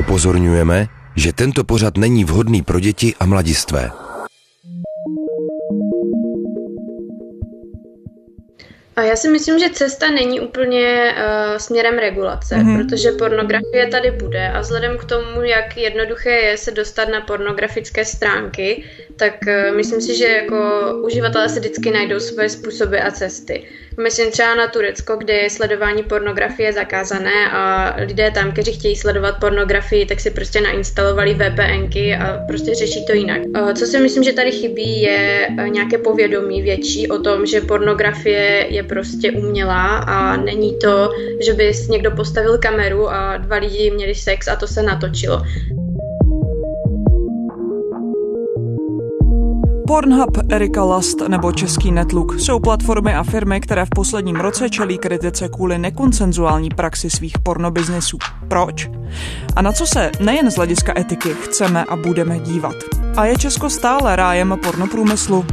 Upozorňujeme, že tento pořad není vhodný pro děti a mladistvé. A já si myslím, že cesta není úplně uh, směrem regulace, mm-hmm. protože pornografie tady bude a vzhledem k tomu, jak jednoduché je se dostat na pornografické stránky, tak uh, myslím si, že jako uživatelé se vždycky najdou své způsoby a cesty. Myslím třeba na Turecko, kde je sledování pornografie zakázané a lidé tam, kteří chtějí sledovat pornografii, tak si prostě nainstalovali VPNky a prostě řeší to jinak. Uh, co si myslím, že tady chybí, je nějaké povědomí větší o tom, že pornografie je prostě umělá a není to, že by někdo postavil kameru a dva lidi měli sex a to se natočilo. Pornhub, Erika Last nebo český Netlook jsou platformy a firmy, které v posledním roce čelí kritice kvůli nekonsenzuální praxi svých pornobiznesů. Proč? A na co se nejen z hlediska etiky chceme a budeme dívat? A je Česko stále rájem pornoprůmyslu?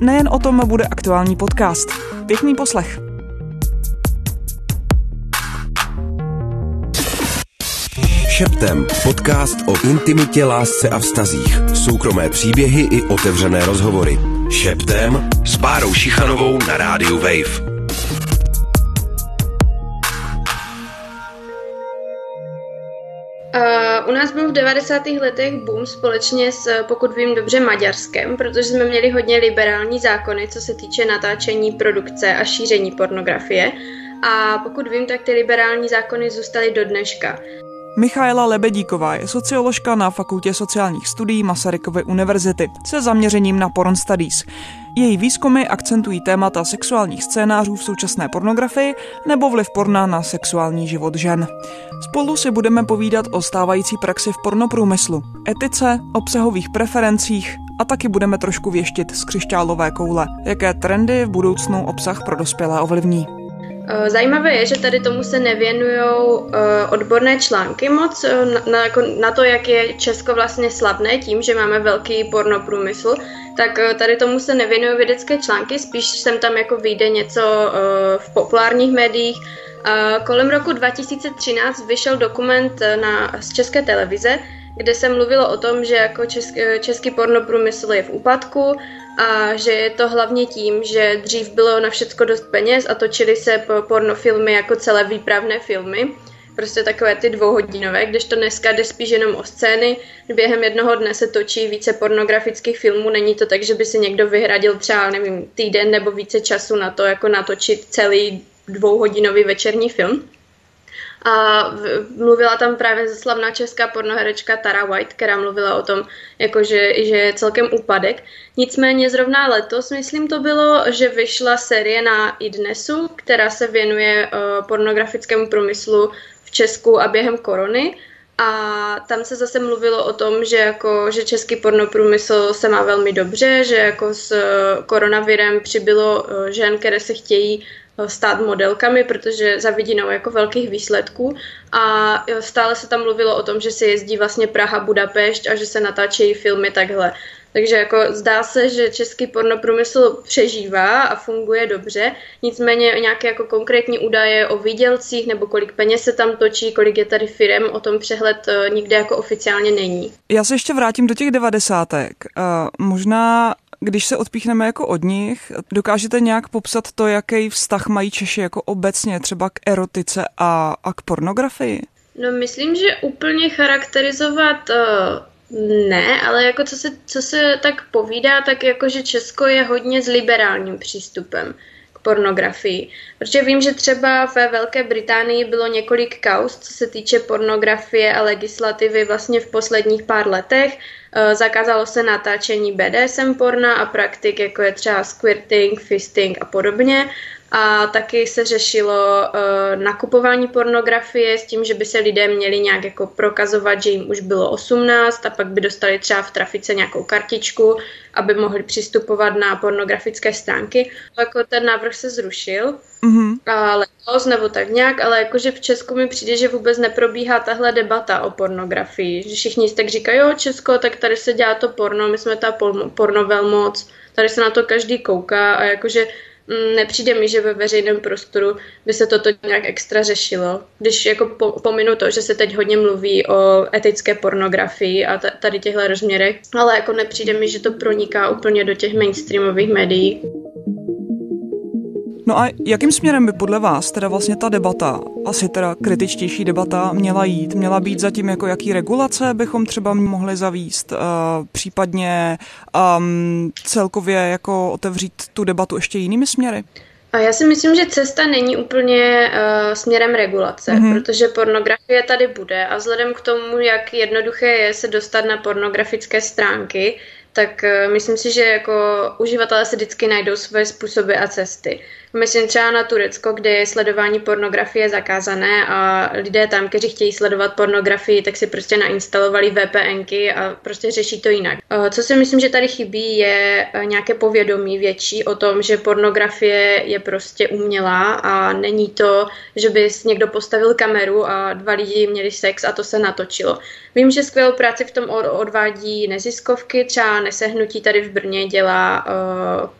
Nejen o tom bude aktuální podcast. Pěkný poslech. Šeptem. Podcast o intimitě, lásce a vztazích. Soukromé příběhy i otevřené rozhovory. Šeptem s Bárou Šichanovou na rádiu Wave. Uh, u nás byl v 90. letech boom společně s, pokud vím dobře, Maďarskem, protože jsme měli hodně liberální zákony, co se týče natáčení, produkce a šíření pornografie. A pokud vím, tak ty liberální zákony zůstaly do dneška. Michaela Lebedíková je socioložka na Fakultě sociálních studií Masarykovy univerzity se zaměřením na porn studies. Její výzkumy akcentují témata sexuálních scénářů v současné pornografii nebo vliv porna na sexuální život žen. Spolu si budeme povídat o stávající praxi v pornoprůmyslu, etice, obsahových preferencích a taky budeme trošku věštit z křišťálové koule, jaké trendy v budoucnu obsah pro dospělé ovlivní. Eh, zajímavé je, že tady tomu se nevěnují uh, odborné články moc uh, na, jako na to, jak je Česko vlastně slavné tím, že máme velký pornoprůmysl, tak uh, tady tomu se nevěnují vědecké články, spíš sem tam jako vyjde něco v populárních médiích. Kolem roku 2013 vyšel dokument na, z České televize, kde se mluvilo o tom, že jako český, český pornoprůmysl je v úpadku a že je to hlavně tím, že dřív bylo na všecko dost peněz a točily se pornofilmy jako celé výpravné filmy, prostě takové ty dvouhodinové, kdežto dneska jde spíš jenom o scény. Během jednoho dne se točí více pornografických filmů, není to tak, že by si někdo vyhradil třeba, nevím, týden nebo více času na to, jako natočit celý dvouhodinový večerní film. A mluvila tam právě slavná česká pornoherečka Tara White, která mluvila o tom, jako že, je celkem úpadek. Nicméně zrovna letos, myslím to bylo, že vyšla série na iDnesu, která se věnuje uh, pornografickému průmyslu v Česku a během korony. A tam se zase mluvilo o tom, že, jako, že český pornoprůmysl se má velmi dobře, že jako s koronavirem přibylo eh, žen, které se chtějí stát modelkami, protože za vidinou jako velkých výsledků a stále se tam mluvilo o tom, že se jezdí vlastně Praha, Budapešť a že se natáčejí filmy takhle. Takže jako zdá se, že český pornoprůmysl přežívá a funguje dobře, nicméně nějaké jako konkrétní údaje o výdělcích nebo kolik peněz se tam točí, kolik je tady firem, o tom přehled eh, nikde jako oficiálně není. Já se ještě vrátím do těch devadesátek. Uh, možná když se odpíchneme jako od nich, dokážete nějak popsat to, jaký vztah mají Češi jako obecně třeba k erotice a, a k pornografii? No myslím, že úplně charakterizovat uh, ne, ale jako co se, co se tak povídá, tak jako že Česko je hodně s liberálním přístupem k pornografii. Protože vím, že třeba ve Velké Británii bylo několik kaus, co se týče pornografie a legislativy vlastně v posledních pár letech zakázalo se natáčení BDSM porna a praktik, jako je třeba squirting, fisting a podobně. A taky se řešilo uh, nakupování pornografie s tím, že by se lidé měli nějak jako prokazovat, že jim už bylo 18 a pak by dostali třeba v trafice nějakou kartičku, aby mohli přistupovat na pornografické stránky. Jako ten návrh se zrušil. Mm-hmm. A letos nebo tak nějak, ale jakože v Česku mi přijde, že vůbec neprobíhá tahle debata o pornografii. Že všichni tak říkají, jo Česko, tak tady se dělá to porno, my jsme ta porno velmoc, tady se na to každý kouká a jakože nepřijde mi, že ve veřejném prostoru by se toto nějak extra řešilo. Když jako po, pominu to, že se teď hodně mluví o etické pornografii a tady těchto rozměrech, ale jako nepřijde mi, že to proniká úplně do těch mainstreamových médií. No a jakým směrem by podle vás teda vlastně ta debata, asi teda kritičtější debata, měla jít? Měla být zatím jako jaký regulace bychom třeba mohli zavíst, uh, případně um, celkově jako otevřít tu debatu ještě jinými směry? A já si myslím, že cesta není úplně uh, směrem regulace, mm-hmm. protože pornografie tady bude a vzhledem k tomu, jak jednoduché je se dostat na pornografické stránky, tak uh, myslím si, že jako uživatelé se vždycky najdou svoje způsoby a cesty. Myslím třeba na Turecko, kde je sledování pornografie zakázané a lidé tam, kteří chtějí sledovat pornografii, tak si prostě nainstalovali VPNky a prostě řeší to jinak. Eh, co si myslím, že tady chybí, je eh, nějaké povědomí větší o tom, že pornografie je prostě umělá a není to, že by někdo postavil kameru a dva lidi měli sex a to se natočilo. Vím, že skvělou práci v tom odvádí neziskovky, třeba Nesehnutí tady v Brně dělá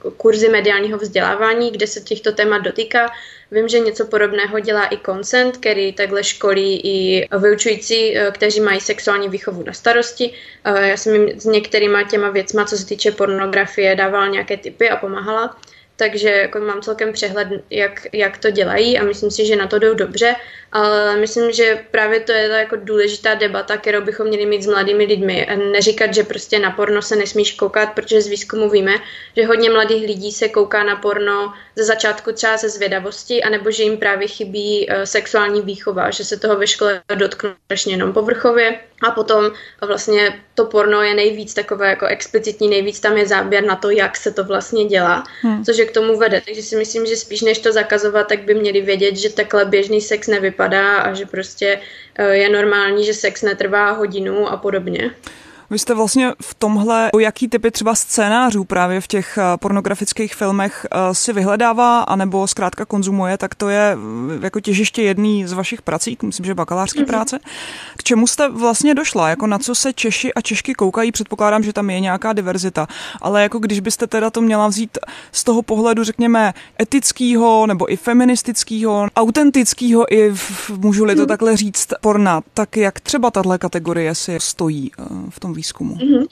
uh, kurzy mediálního vzdělávání, kde se těch těchto témat dotýká. Vím, že něco podobného dělá i Consent, který takhle školí i vyučující, eh, kteří mají sexuální výchovu na starosti. Eh, já jsem jim s některýma těma věcma, co se týče pornografie, dávala nějaké typy a pomáhala takže jako mám celkem přehled, jak, jak to dělají a myslím si, že na to jdou dobře, ale myslím, že právě to je ta jako důležitá debata, kterou bychom měli mít s mladými lidmi. Neříkat, že prostě na porno se nesmíš koukat, protože z výzkumu víme, že hodně mladých lidí se kouká na porno ze začátku třeba ze zvědavosti, anebo že jim právě chybí uh, sexuální výchova, že se toho ve škole dotknou jenom povrchově a potom vlastně to porno je nejvíc takové jako explicitní, nejvíc tam je záběr na to, jak se to vlastně dělá, hmm. což je k tomu vede. Takže si myslím, že spíš než to zakazovat, tak by měli vědět, že takhle běžný sex nevypadá a že prostě eh, je normální, že sex netrvá hodinu a podobně. Vy jste vlastně v tomhle, jaký typy třeba scénářů právě v těch eh, pornografických filmech eh, si vyhledává, anebo zkrátka konzumuje, tak to je eh, jako těžiště jedný z vašich prací, myslím, že bakalářské mm-hmm. práce. K čemu jste vlastně došla? Jako na co se Češi a Češky koukají? Předpokládám, že tam je nějaká diverzita, ale jako když byste teda to měla vzít z toho pohledu, řekněme, etického nebo i feministického, autentického i, v, můžu-li to mm. takhle říct, porna, tak jak třeba tahle kategorie si stojí v tom výzkumu? Mm-hmm.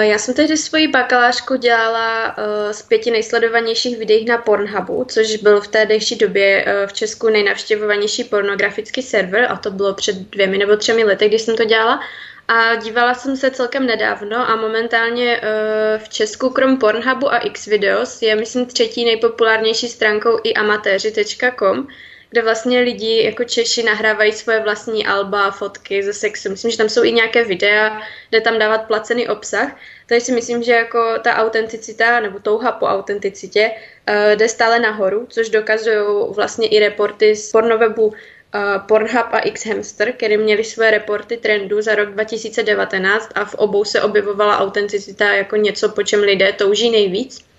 Já jsem tehdy svoji bakalářku dělala uh, z pěti nejsledovanějších videí na Pornhubu, což byl v té dejší době uh, v Česku nejnavštěvovanější pornografický server a to bylo před dvěmi nebo třemi lety, když jsem to dělala. A dívala jsem se celkem nedávno a momentálně uh, v Česku krom Pornhubu a Xvideos je myslím třetí nejpopulárnější stránkou i amatéři.com, kde vlastně lidi jako Češi nahrávají svoje vlastní alba, fotky ze sexu. Myslím, že tam jsou i nějaké videa, kde tam dávat placený obsah. Takže si myslím, že jako ta autenticita nebo touha po autenticitě uh, jde stále nahoru, což dokazují vlastně i reporty z pornowebu uh, Pornhub a Xhamster, které měly své reporty trendů za rok 2019 a v obou se objevovala autenticita jako něco, po čem lidé touží nejvíc,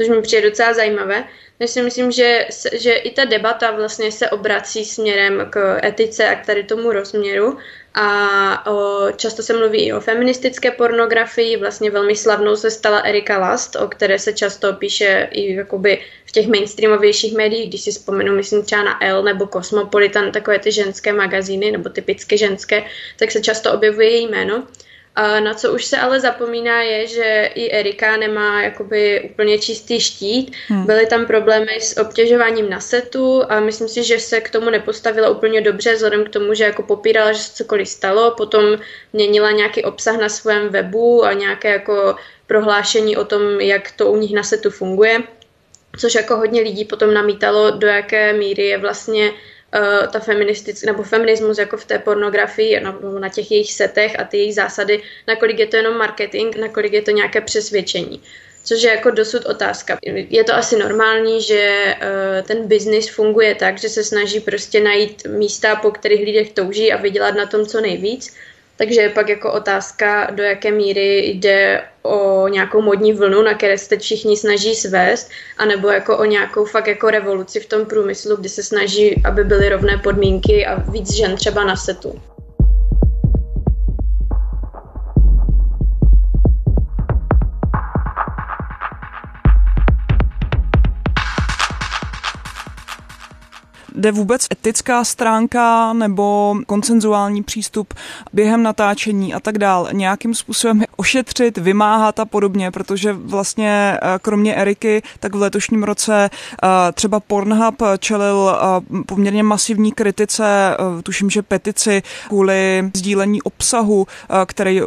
což mi přijde docela zajímavé. Takže si myslím, že, že i ta debata vlastně se obrací směrem k etice a k tady tomu rozměru a o, často se mluví i o feministické pornografii, vlastně velmi slavnou se stala Erika Last, o které se často píše i jakoby v těch mainstreamovějších médiích, když si vzpomenu, myslím třeba na Elle nebo Cosmopolitan, takové ty ženské magazíny nebo typicky ženské, tak se často objevuje její jméno. A na co už se ale zapomíná je, že i Erika nemá jakoby úplně čistý štít. Hmm. Byly tam problémy s obtěžováním na setu a myslím si, že se k tomu nepostavila úplně dobře, vzhledem k tomu, že jako popírala, že se cokoliv stalo, potom měnila nějaký obsah na svém webu a nějaké jako prohlášení o tom, jak to u nich na setu funguje. Což jako hodně lidí potom namítalo, do jaké míry je vlastně uh, ta feministická, nebo feminismus jako v té pornografii, no, na těch jejich setech a ty jejich zásady, nakolik je to jenom marketing, nakolik je to nějaké přesvědčení. Což je jako dosud otázka. Je to asi normální, že uh, ten biznis funguje tak, že se snaží prostě najít místa, po kterých lidé touží a vydělat na tom co nejvíc. Takže je pak jako otázka, do jaké míry jde o nějakou modní vlnu, na které se všichni snaží svést, anebo jako o nějakou fakt jako revoluci v tom průmyslu, kdy se snaží, aby byly rovné podmínky a víc žen třeba na setu. Jde vůbec etická stránka nebo koncenzuální přístup během natáčení a tak dál nějakým způsobem ošetřit, vymáhat a podobně, protože vlastně eh, kromě Eriky, tak v letošním roce eh, třeba Pornhub čelil eh, poměrně masivní kritice, tuším, že petici kvůli sdílení obsahu, který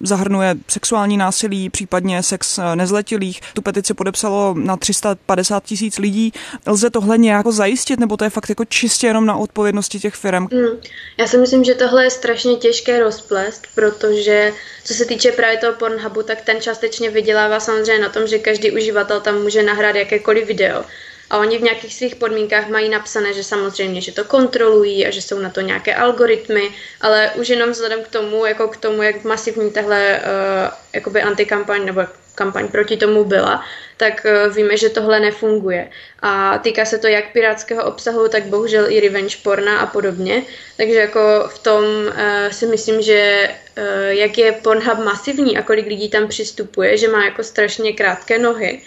zahrnuje sexuální násilí, případně sex nezletilých. Tu petici podepsalo na 350 tisíc lidí. Lze tohle nějak zajistit, nebo to je fakt jako čistě jenom na odpovědnosti těch firm? Hmm. Já si myslím, že tohle je strašně těžké rozplést, protože co se týče právě toho Pornhubu, tak ten částečně vydělává samozřejmě na tom, že každý uživatel tam může nahrát jakékoliv video. A oni v nějakých svých podmínkách mají napsané, že samozřejmě, že to kontrolují a že jsou na to nějaké algoritmy, ale už jenom vzhledem k tomu, jako k tomu, jak masivní tahle uh, jakoby antikampaň nebo kampaň proti tomu byla, tak eh, víme, že tohle nefunguje. A týká se to jak pirátského obsahu, tak bohužel i revenge porna a podobně. Takže jako v tom uh, si myslím, že uh, jak je Pornhub masivní a kolik lidí tam přistupuje, že má jako strašně krátké nohy,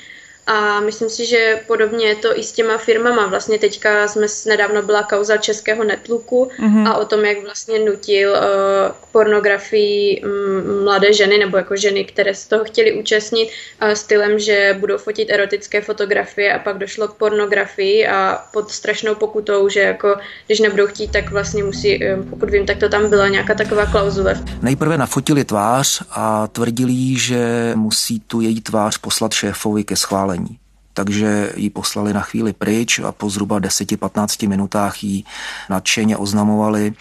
a myslím si, že podobně je to i s těma firmama. Vlastně teďka jsme nedávno byla kauza českého Netlooku mm-hmm. a o tom, jak vlastně nutil uh, k pornografii um, mladé ženy nebo jako ženy, které z toho chtěli účastnit uh, stylem, že budou fotit erotické fotografie a pak došlo k pornografii a pod strašnou pokutou, že jako když nebudou chtít, tak vlastně musí, um, pokud vím, tak to tam byla nějaká taková klauzule. Nejprve nafotili tvář a tvrdili, že musí tu její tvář poslat šéfovi ke schválení takže ji poslali na chvíli pryč a po zhruba 10-15 minutách ji nadšeně oznamovali,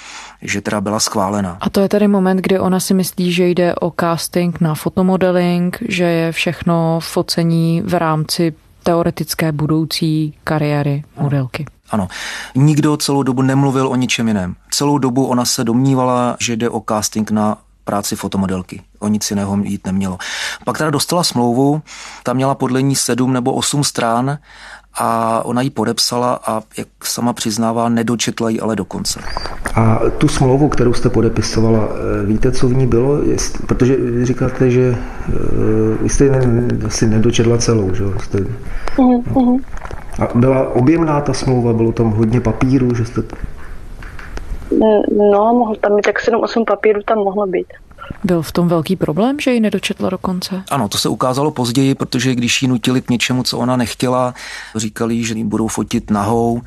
že teda byla schválena. A to je tedy moment, kdy ona si myslí, že jde o casting na fotomodeling, že je všechno focení v rámci teoretické budoucí kariéry modelky. Ano, nikdo celou dobu nemluvil o ničem jiném. Celou dobu ona se domnívala, že jde o casting na práci fotomodelky. O nic jiného jít nemělo. Pak teda dostala smlouvu, ta měla podle ní sedm nebo osm strán a ona ji podepsala a, jak sama přiznává, nedočetla ji ale do konce. A tu smlouvu, kterou jste podepisovala, eh, víte, co v ní bylo? Jest, protože vy říkáte, že uh, vy jste ne, asi nedočetla celou, že jste, uh-huh. A byla objemná ta smlouva, bylo tam hodně papíru, že jste No, mohl tam mít tak 7-8 papírů, tam mohlo být. Byl v tom velký problém, že ji nedočetla do konce? Ano, to se ukázalo později, protože když ji nutili k něčemu, co ona nechtěla, říkali, že ji budou fotit nahou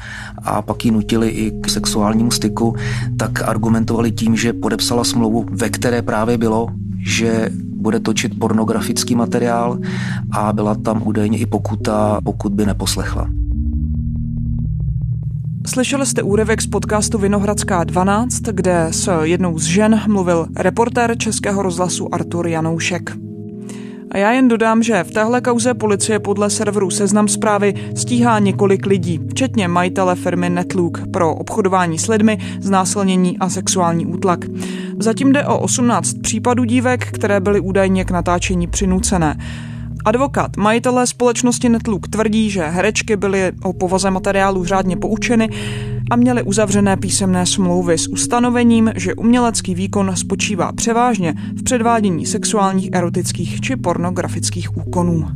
a pak ji nutili i k sexuálnímu styku, tak argumentovali tím, že podepsala smlouvu, ve které právě bylo, že bude točit pornografický materiál a byla tam údajně i pokuta, pokud by neposlechla. Slyšeli jste úryvek z podcastu Vinohradská 12, kde s jednou z žen mluvil reportér Českého rozhlasu Artur Janoušek. A já jen dodám, že v téhle kauze policie podle serveru Seznam zprávy stíhá několik lidí, včetně majitele firmy Netlook pro obchodování s lidmi, znásilnění a sexuální útlak. Zatím jde o 18 případů dívek, které byly údajně k natáčení přinucené. Advokát majitelé společnosti Netlook tvrdí, že herečky byly o povaze materiálu řádně poučeny a měly uzavřené písemné smlouvy s ustanovením, že umělecký výkon spočívá převážně v předvádění sexuálních, erotických či pornografických úkonů.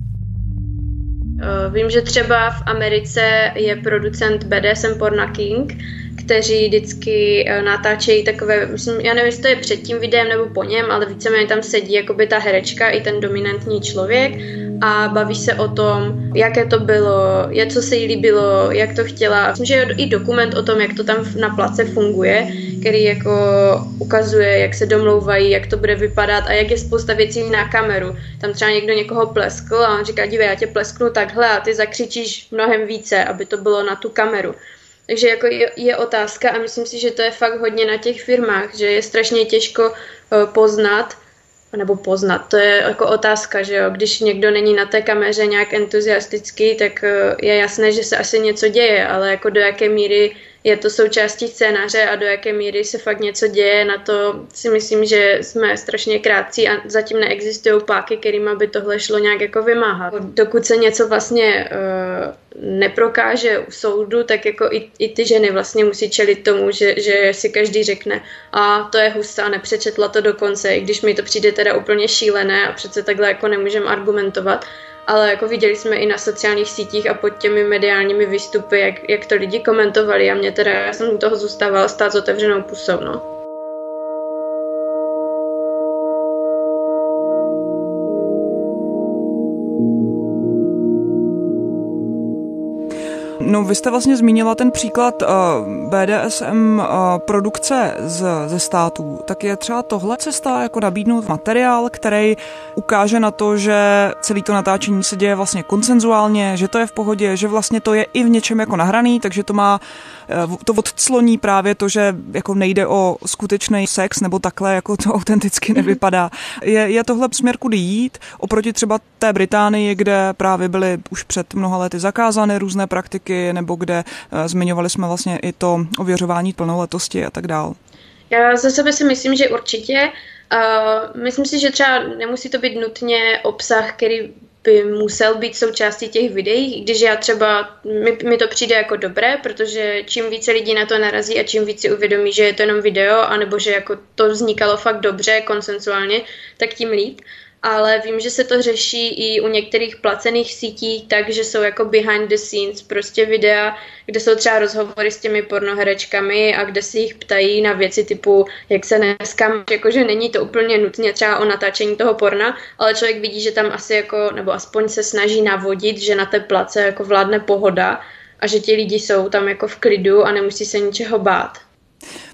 Vím, že třeba v Americe je producent BDSM Porna King, kteří vždycky eh, natáčejí takové, myslím, já nevím, jestli to je před tím videem nebo po něm, ale víceméně tam sedí jakoby ta herečka i ten dominantní člověk a baví se o tom, jaké to bylo, jak co se jí líbilo, jak to chtěla. Myslím, že je i dokument o tom, jak to tam na place funguje, který jako ukazuje, jak se domlouvají, jak to bude vypadat a jak je spousta věcí na kameru. Tam třeba někdo někoho pleskl a on říká, dívej, já tě plesknu takhle a ty zakřičíš mnohem více, aby to bylo na tu kameru. Takže jako je, je otázka a myslím si, že to je fakt hodně na těch firmách, že je strašně těžko uh, poznat, nebo poznat, to je jako otázka, že jo, když někdo není na té kameře nějak entuziastický, tak uh, je jasné, že se asi něco děje, ale jako do jaké míry je to součástí scénáře a do jaké míry se fakt něco děje, na to si myslím, že jsme strašně krátcí a zatím neexistují páky, kterými by tohle šlo nějak jako vymáhat. Dokud se něco vlastně uh, neprokáže u soudu, tak jako i, i ty ženy vlastně musí čelit tomu, že, že si každý řekne a to je hustá, nepřečetla to dokonce, i když mi to přijde teda úplně šílené a přece takhle jako nemůžeme argumentovat, ale jako viděli jsme i na sociálních sítích a pod těmi mediálními výstupy, jak, jak to lidi komentovali a mě teda, já jsem u toho zůstávala stát s otevřenou pusou, no. No, vy jste vlastně zmínila ten příklad uh, BDSM uh, produkce z, ze států. Tak je třeba tohle cesta jako nabídnout materiál, který ukáže na to, že celý to natáčení se děje vlastně konsenzuálně, že to je v pohodě, že vlastně to je i v něčem jako nahraný, takže to má uh, to odcloní právě to, že jako nejde o skutečný sex nebo takhle, jako to autenticky nevypadá. Je, je tohle směr kudy jít oproti třeba té Británii, kde právě byly už před mnoha lety zakázány různé praktiky, nebo kde eh, zmiňovali jsme vlastně i to ověřování plnoletosti a tak dál? Já za sebe si myslím, že určitě. Uh, myslím si, že třeba nemusí to být nutně obsah, který by musel být součástí těch videí, když já třeba, mi, mi to přijde jako dobré, protože čím více lidí na to narazí a čím více uvědomí, že je to jenom video, anebo že jako to vznikalo fakt dobře, konsensuálně, tak tím líp ale vím, že se to řeší i u některých placených sítí, takže jsou jako behind the scenes, prostě videa, kde jsou třeba rozhovory s těmi pornoherečkami a kde si jich ptají na věci typu, jak se dneska, jakože není to úplně nutně třeba o natáčení toho porna, ale člověk vidí, že tam asi jako, nebo aspoň se snaží navodit, že na té place jako vládne pohoda a že ti lidi jsou tam jako v klidu a nemusí se ničeho bát.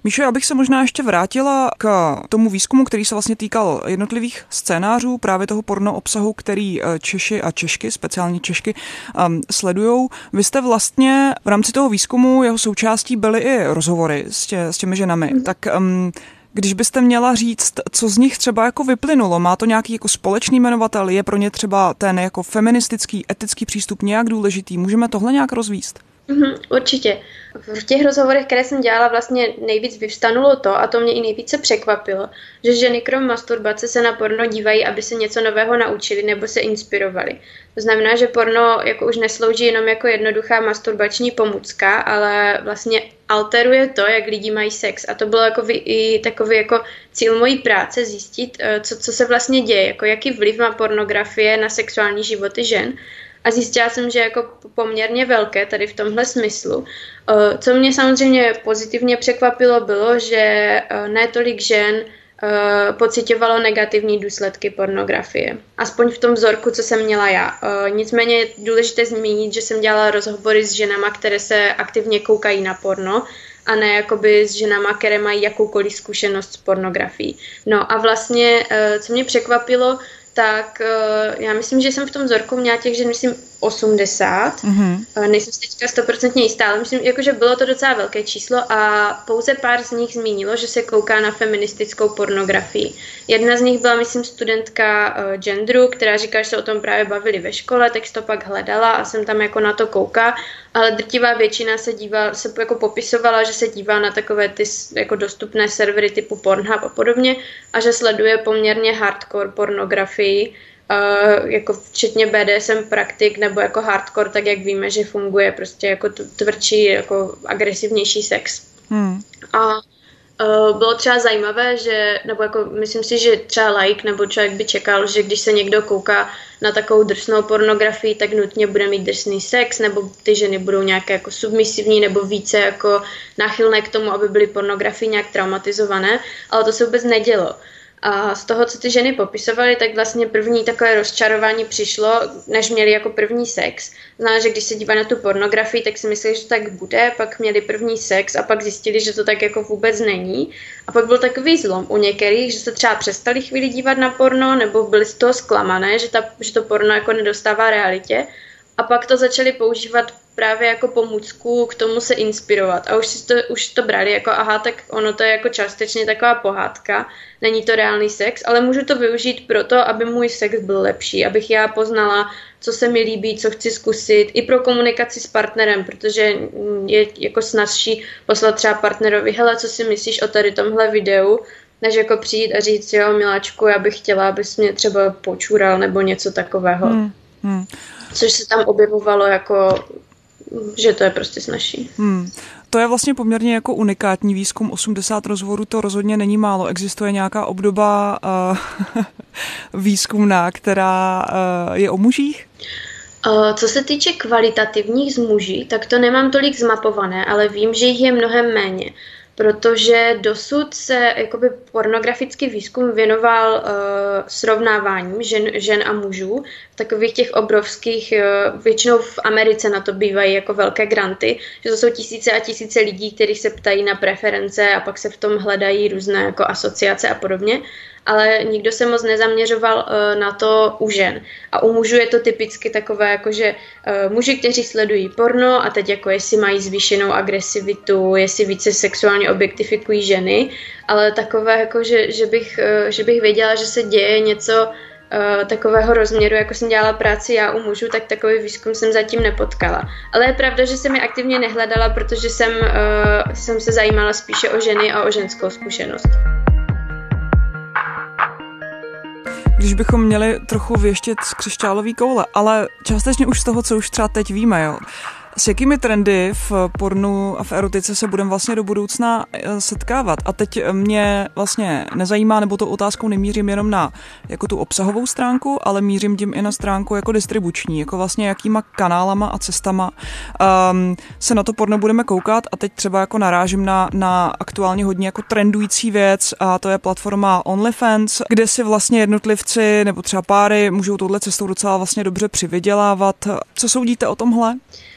Míšo, já bych se možná ještě vrátila k tomu výzkumu, který se vlastně týkal jednotlivých scénářů, právě toho porno obsahu, který eh, Češi a Češky, speciálně Češky, um, ehm, sledují. Vy jste vlastně v rámci toho výzkumu, jeho součástí byly i rozhovory s, tě, s těmi ženami. Mm. Tak um, když byste měla říct, co z nich třeba jako vyplynulo, má to nějaký jako společný jmenovatel, je pro ně třeba ten jako feministický, etický přístup nějak důležitý, můžeme tohle nějak rozvíst? Mm-hmm, určitě. V těch rozhovorech, které jsem dělala, vlastně nejvíc vyvstanulo to, a to mě i nejvíce překvapilo, že ženy krom masturbace se na porno dívají, aby se něco nového naučili nebo se inspirovali. To znamená, že porno jako už neslouží jenom jako jednoduchá masturbační pomůcka, ale vlastně alteruje to, jak lidi mají sex. A to bylo jako i takový jako cíl mojí práce zjistit, eh, co, co se vlastně děje, jako jaký vliv má pornografie na sexuální životy žen a zjistila jsem, že jako poměrně velké tady v tomhle smyslu. Eh, co mě samozřejmě pozitivně překvapilo, bylo, že eh, ne tolik žen eh, pocitovalo negativní důsledky pornografie. Aspoň v tom vzorku, co jsem měla já. Nicméně je důležité zmínit, že jsem dělala rozhovory s ženama, které se aktivně koukají na porno a ne jakoby s ženama, které mají jakoukoliv zkušenost s pornografií. No a vlastně, co mě překvapilo, tak uh, já myslím, že jsem v tom vzorku měla těch žen, myslím, 80. Mm-hmm. Uh, nejsem si teďka stoprocentně jistá, ale myslím, jako, že bylo to docela velké číslo a pouze pár z nich zmínilo, že se kouká na feministickou pornografii. Jedna z nich byla, myslím, studentka uh, genderu, která říká, že se o tom právě bavili ve škole, tak to pak hledala a jsem tam jako na to kouká, ale drtivá většina se dívá, se jako popisovala, že se dívá na takové ty jako dostupné servery typu Pornhub a podobně a že sleduje poměrně hardcore pornografii, uh, jako včetně BDSM praktik nebo jako hardcore, tak jak víme, že funguje prostě jako tvrdší, jako agresivnější sex. Hmm. A Uh, bylo třeba zajímavé, že, nebo jako myslím si, že třeba like nebo člověk by čekal, že když se někdo kouká na takovou drsnou pornografii, tak nutně bude mít drsný sex, nebo ty ženy budou nějaké jako submisivní, nebo více jako náchylné k tomu, aby byly pornografii nějak traumatizované, ale to se vůbec nedělo. A z toho, co ty ženy popisovaly, tak vlastně první takové rozčarování přišlo, než měli jako první sex. Znamená, že když se dívá na tu pornografii, tak si mysleli, že to tak bude, pak měli první sex a pak zjistili, že to tak jako vůbec není. A pak byl takový zlom u některých, že se třeba přestali chvíli dívat na porno, nebo byli z toho zklamané, že, ta, že to porno jako nedostává realitě. A pak to začali používat právě jako pomůcku k tomu se inspirovat. A už si to, už to brali jako aha, tak ono to je jako částečně taková pohádka, není to reálný sex, ale můžu to využít proto, aby můj sex byl lepší, abych já poznala, co se mi líbí, co chci zkusit, i pro komunikaci s partnerem, protože je jako snazší poslat třeba partnerovi, hele, co si myslíš o tady tomhle videu, než jako přijít a říct, jo, miláčku, já bych chtěla, abys mě třeba počural nebo něco takového. Hmm. Hmm. Což se tam objevovalo jako že to je prostě snažší. Hmm. To je vlastně poměrně jako unikátní výzkum. 80 rozhovorů to rozhodně není málo. Existuje nějaká obdoba uh, výzkumná, která uh, je o mužích? Co se týče kvalitativních z muží, tak to nemám tolik zmapované, ale vím, že jich je mnohem méně protože dosud se jakoby pornografický výzkum věnoval uh, srovnáváním žen, žen a mužů. V takových těch obrovských, uh, většinou v Americe na to bývají jako velké granty, že to jsou tisíce a tisíce lidí, kteří se ptají na preference a pak se v tom hledají různé jako asociace a podobně ale nikdo se moc nezaměřoval uh, na to u žen. A u mužů je to typicky takové, jako že uh, muži, kteří sledují porno a teď jako jestli mají zvýšenou agresivitu, jestli více sexuálně objektifikují ženy, ale takové jako, že, že, bych, uh, že bych věděla, že se děje něco takového rozměru, jako jsem dělala práci já u mužů, tak takový výzkum jsem zatím nepotkala. Ale je pravda, že jsem je aktivně nehledala, protože jsem, jsem se zajímala spíše o ženy a o ženskou zkušenost. Když bychom měli trochu věštět z křišťálový koule, ale částečně už z toho, co už třeba teď víme, jo. S jakými trendy v pornu a v erotice se budeme vlastně do budoucna eh, setkávat? A teď mě vlastně nezajímá, nebo to otázkou nemířím jenom na jako tu obsahovou stránku, ale mířím tím i na stránku jako distribuční, jako vlastně jakýma kanálama a cestama um, se na to porno budeme koukat a teď třeba jako narážím na, na aktuálně hodně jako trendující věc a to je platforma OnlyFans, kde si vlastně jednotlivci nebo třeba páry můžou touhle cestou docela vlastně dobře přivydělávat. Co soudíte o tomhle?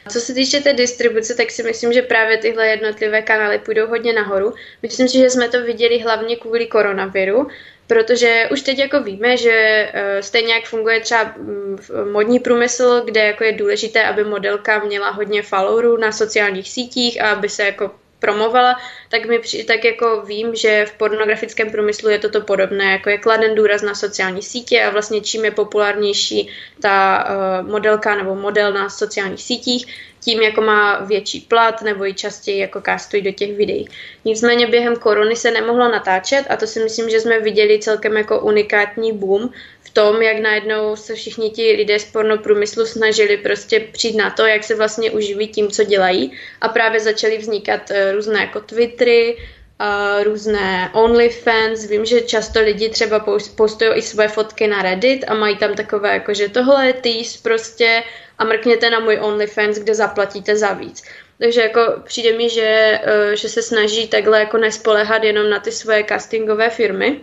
Co se týče té distribuce, tak si myslím, že právě tyhle jednotlivé kanály půjdou hodně nahoru. Myslím si, že jsme to viděli hlavně kvůli koronaviru, protože už teď jako víme, že uh, stejně jak funguje třeba mm, modní průmysl, kde jako je důležité, aby modelka měla hodně followerů na sociálních sítích a aby se jako promovala, tak, mi, tak jako vím, že v pornografickém průmyslu je toto podobné, jako je kladen důraz na sociální sítě a vlastně čím je populárnější ta uh, modelka nebo model na sociálních sítích, tím jako má větší plat nebo ji častěji jako castují do těch videí. Nicméně během korony se nemohlo natáčet a to si myslím, že jsme viděli celkem jako unikátní boom v tom, jak najednou se všichni ti lidé z pornoprůmyslu snažili prostě přijít na to, jak se vlastně uživí tím, co dělají a právě začaly vznikat eh, různé jako Twittery, Uh, různé OnlyFans. Vím, že často lidi třeba postují i své fotky na Reddit a mají tam takové, jako že tohle je tease prostě a mrkněte na můj OnlyFans, kde zaplatíte za víc. Takže jako přijde mi, že, uh, že se snaží takhle jako nespolehat jenom na ty svoje castingové firmy,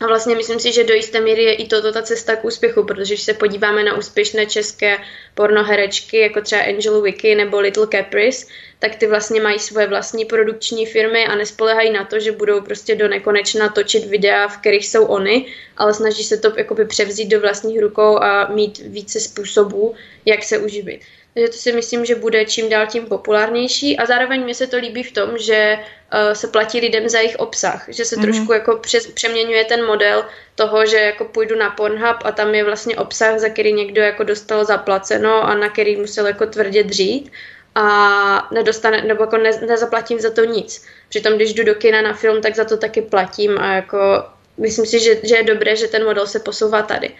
a vlastně myslím si, že do jisté míry je i toto ta cesta k úspěchu, protože když se podíváme na úspěšné české pornoherečky, jako třeba Angel Wiki nebo Little Caprice, tak ty vlastně mají svoje vlastní produkční firmy a nespolehají na to, že budou prostě do nekonečna točit videa, v kterých jsou oni, ale snaží se to jakoby převzít do vlastních rukou a mít více způsobů, jak se uživit. Takže to si myslím, že bude čím dál tím populárnější a zároveň mi se to líbí v tom, že uh, se platí lidem za jejich obsah, že se mm-hmm. trošku jako přes, přeměňuje ten model toho, že jako půjdu na Pornhub a tam je vlastně obsah, za který někdo jako dostal zaplaceno a na který musel jako tvrdě dřít a nedostane, nebo jako ne, nezaplatím za to nic. Přitom, když jdu do kina na film, tak za to taky platím a jako myslím si, že, že je dobré, že ten model se posouvá tady.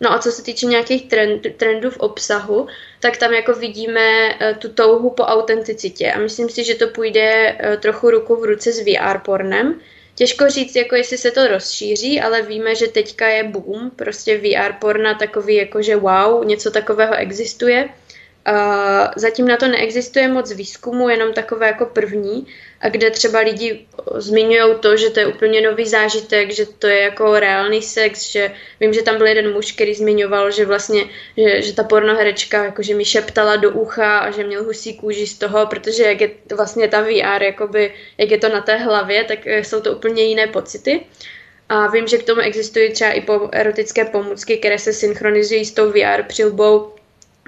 No a co se týče nějakých trend, trendů v obsahu, tak tam jako vidíme uh, tu touhu po autenticitě a myslím si, že to půjde uh, trochu ruku v ruce s VR pornem. Těžko říct, jako jestli se to rozšíří, ale víme, že teďka je boom, prostě VR porna takový jako, že wow, něco takového existuje. Uh, zatím na to neexistuje moc výzkumu, jenom takové jako první, a kde třeba lidi zmiňují to, že to je úplně nový zážitek, že to je jako reálný sex, že vím, že tam byl jeden muž, který zmiňoval, že vlastně, že, že ta pornoherečka jakože mi šeptala do ucha a že měl husí kůži z toho, protože jak je vlastně ta VR, jakoby, jak je to na té hlavě, tak eh, jsou to úplně jiné pocity. A vím, že k tomu existují třeba i erotické pomůcky, které se synchronizují s tou VR přilbou,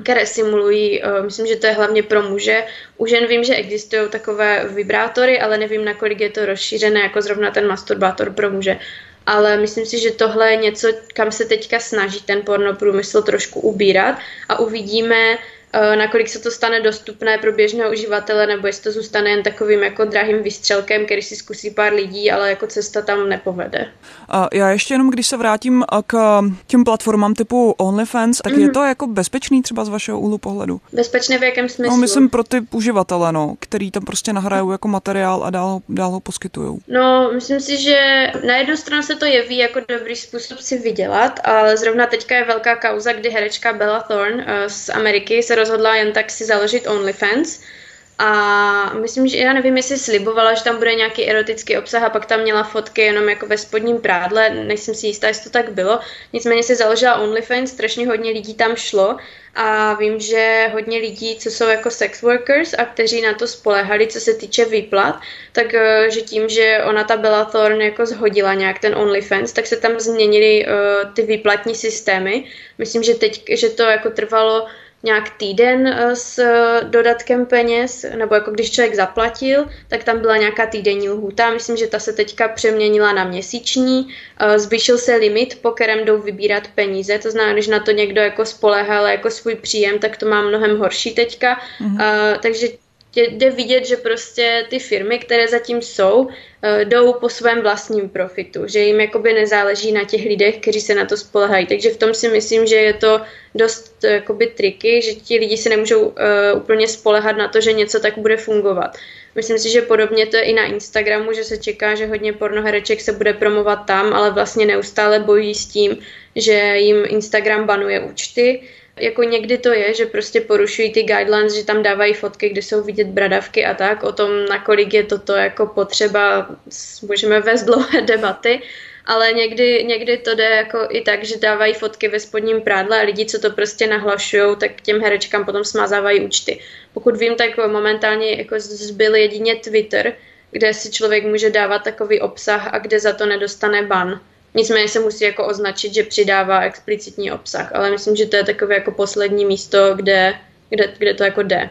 které simulují, uh, myslím, že to je hlavně pro muže. U žen vím, že existují takové vibrátory, ale nevím, nakolik je to rozšířené jako zrovna ten masturbátor pro muže. Ale myslím si, že tohle je něco, kam se teďka snaží ten pornoprůmysl trošku ubírat a uvidíme, Eh, nakolik se to stane dostupné pro běžného uživatele, nebo jestli to zůstane jen takovým jako drahým výstřelkem, který si zkusí pár lidí, ale jako cesta tam nepovede. A já ještě jenom, když se vrátím k těm platformám typu OnlyFans, tak mm-hmm. je mhm. to jako bezpečný třeba z vašeho úhlu pohledu? Bezpečné v jakém smyslu? No, myslím pro ty uživatele, no, který tam prostě nahrajou jako materiál a dál, dál ho poskytují. No, myslím si, že na jednu stranu se to jeví jako dobrý způsob si vydělat, ale zrovna teďka je velká kauza, kdy herečka Bella Thorne eh, z Ameriky se rozhodla jen tak si založit OnlyFans. A myslím, že já nevím, jestli slibovala, že tam bude nějaký erotický obsah a pak tam měla fotky jenom jako ve spodním prádle, nejsem si jistá, jestli to tak bylo. Nicméně si založila OnlyFans, strašně hodně lidí tam šlo a vím, že hodně lidí, co jsou jako sex workers a kteří na to spolehali, co se týče výplat, tak eh, že tím, že ona ta Bella Thorne jako zhodila nějak ten OnlyFans, tak se tam změnily uh, ty výplatní systémy. Myslím, že teď, že to jako trvalo nějak týden eh, s dodatkem peněz, nebo jako když člověk zaplatil, tak tam byla nějaká týdenní lhůta. Myslím, že ta se teďka přeměnila na měsíční. Eh, zvýšil se limit, po kterém jdou vybírat peníze. To znamená, když na to někdo jako spolehal jako svůj příjem, tak to má mnohem horší teďka. Mm-hmm. Takže jde vidět, že prostě ty firmy, které zatím jsou, eh, jdou po svém vlastním profitu, že jim jakoby nezáleží na těch lidech, kteří se na to spolehají. Takže v tom si myslím, že je to dost eh, jakoby triky, že ti lidi se nemůžou uh, úplně spolehat na to, že něco tak bude fungovat. Myslím si, že podobně to je i na Instagramu, že se čeká, že hodně pornohereček se bude promovat tam, ale vlastně neustále bojí s tím, že jim Instagram banuje účty jako někdy to je, že prostě porušují ty guidelines, že tam dávají fotky, kde jsou vidět bradavky a tak. O tom, nakolik je toto jako potřeba, můžeme vést dlouhé debaty, ale někdy, někdy to jde jako i tak, že dávají fotky ve spodním prádle a lidi, co to prostě nahlašují, tak těm herečkám potom smazávají účty. Pokud vím, tak momentálně jako zbyl jedině Twitter, kde si člověk může dávat takový obsah a kde za to nedostane ban. Nicméně se musí jako označit, že přidává explicitní obsah, ale myslím, že to je takové jako poslední místo, kde, kde, kde to jako jde.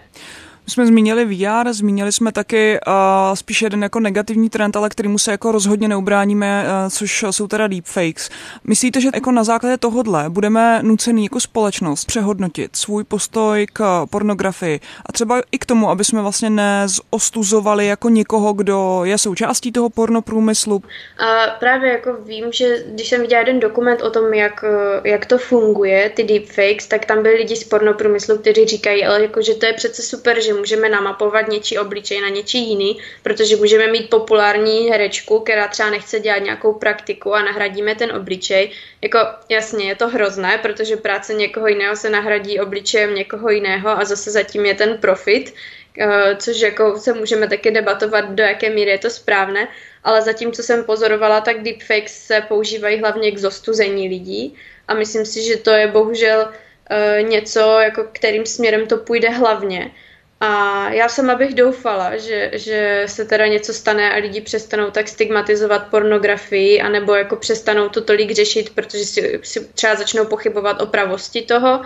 My jsme zmínili VR, zmínili jsme taky uh, spíš jeden jako negativní trend, ale kterýmu se jako rozhodně neubráníme, uh, což jsou teda deepfakes. Myslíte, že jako na základě tohohle budeme nuceni jako společnost přehodnotit svůj postoj k pornografii a třeba i k tomu, aby jsme vlastně nezostuzovali jako někoho, kdo je součástí toho pornoprůmyslu? A právě jako vím, že když jsem viděla jeden dokument o tom, jak, jak to funguje, ty deepfakes, tak tam byli lidi z pornoprůmyslu, kteří říkají, ale jako, že to je přece super, že můžeme namapovat něčí obličej na něčí jiný, protože můžeme mít populární herečku, která třeba nechce dělat nějakou praktiku a nahradíme ten obličej. Jako jasně, je to hrozné, protože práce někoho jiného se nahradí obličejem někoho jiného a zase zatím je ten profit, eh, což jako se můžeme taky debatovat, do jaké míry je to správné, ale zatím, co jsem pozorovala, tak deepfakes se používají hlavně k zostuzení lidí a myslím si, že to je bohužel uh, něco, jako kterým směrem to půjde hlavně. A já sama bych doufala, že, že se teda něco stane a lidi přestanou tak stigmatizovat pornografii, anebo jako přestanou to tolik řešit, protože si, si třeba začnou pochybovat o pravosti toho,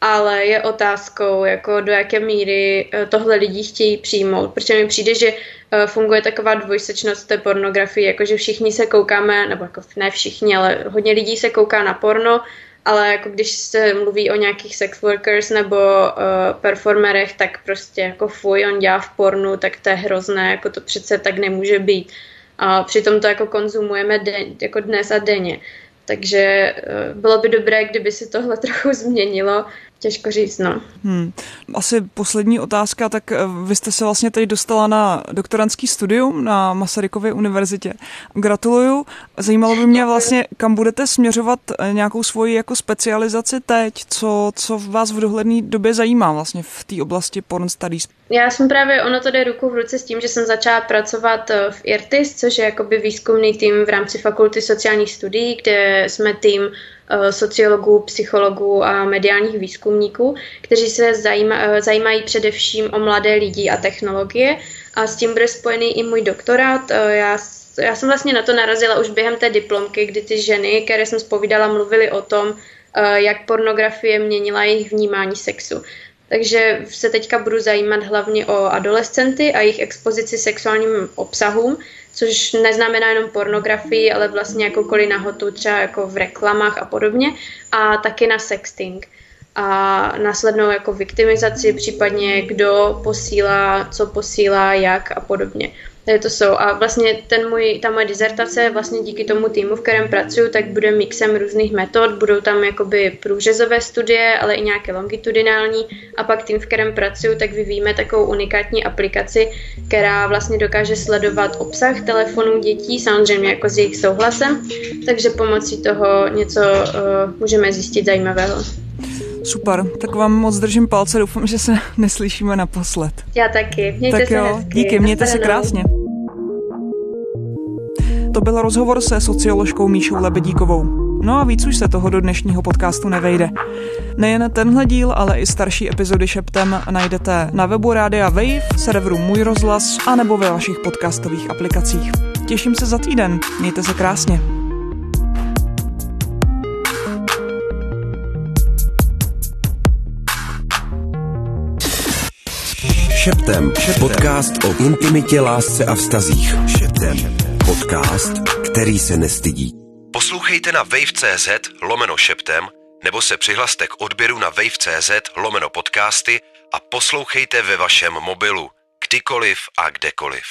ale je otázkou, jako do jaké míry eh, tohle lidi chtějí přijmout, protože mi přijde, že eh, funguje taková dvojsečnost té pornografii, jakože všichni se koukáme, nebo jako ne všichni, ale hodně lidí se kouká na porno, ale jako když se mluví o nějakých sex workers nebo uh, performerech, tak prostě jako fuj, on dělá v pornu, tak to je hrozné, jako to přece tak nemůže být. A přitom to jako konzumujeme den, jako dnes a denně. Takže uh, bylo by dobré, kdyby si tohle trochu změnilo Těžko říct, no. Hmm. Asi poslední otázka, tak eh, vy jste se vlastně teď dostala na doktorantský studium na Masarykově univerzitě. Gratuluju. Zajímalo by mě vlastně, kam budete směřovat eh, nějakou svoji jako specializaci teď, co, co vás v dohledné době zajímá vlastně v té oblasti porn studies. Já jsem právě, ono to jde ruku v ruce s tím, že jsem začala pracovat eh, v IRTIS, což je jakoby výzkumný tým v rámci fakulty sociálních studií, kde jsme tým sociologů, psychologů a mediálních výzkumníků, kteří se zajíma, eh, zajímají především o mladé lidi a technologie. A s tím bude spojený i můj doktorát. Eh, já já jsem vlastně na to narazila už během té diplomky, kdy ty ženy, které jsem spovídala, mluvily o tom, jak pornografie měnila jejich vnímání sexu. Takže se teďka budu zajímat hlavně o adolescenty a jejich expozici sexuálním obsahům, což neznamená jenom pornografii, ale vlastně jakoukoliv nahotu, třeba jako v reklamách a podobně, a taky na sexting. a následnou jako viktimizaci, případně kdo posílá, co posílá, jak a podobně. Tady to jsou. A vlastně ten můj, ta moje dizertace vlastně díky tomu týmu, v kterém pracuji, tak bude mixem různých metod. Budou tam jakoby průřezové studie, ale i nějaké longitudinální. A pak tým, v kterém pracuji, tak vyvíjíme takovou unikátní aplikaci, která vlastně dokáže sledovat obsah telefonů dětí, samozřejmě jako s jejich souhlasem. Takže pomocí toho něco uh, můžeme zjistit zajímavého. Super, tak vám moc držím palce, doufám, že se neslyšíme naposled. Já taky, mějte tak se jo, hezky. díky, mějte se krásně. To byl rozhovor se socioložkou Míšou Lebedíkovou. No a víc už se toho do dnešního podcastu nevejde. Nejen tenhle díl, ale i starší epizody Šeptem najdete na webu Rádia Wave, serveru Můj rozhlas a nebo ve vašich podcastových aplikacích. Těším se za týden, mějte se krásně. Šeptem. Podcast o intimitě, lásce a vztazích. Šeptem. Podcast, který se nestydí. Poslouchejte na wave.cz lomeno šeptem nebo se přihlaste k odběru na wave.cz lomeno podcasty a poslouchejte ve vašem mobilu, kdykoliv a kdekoliv.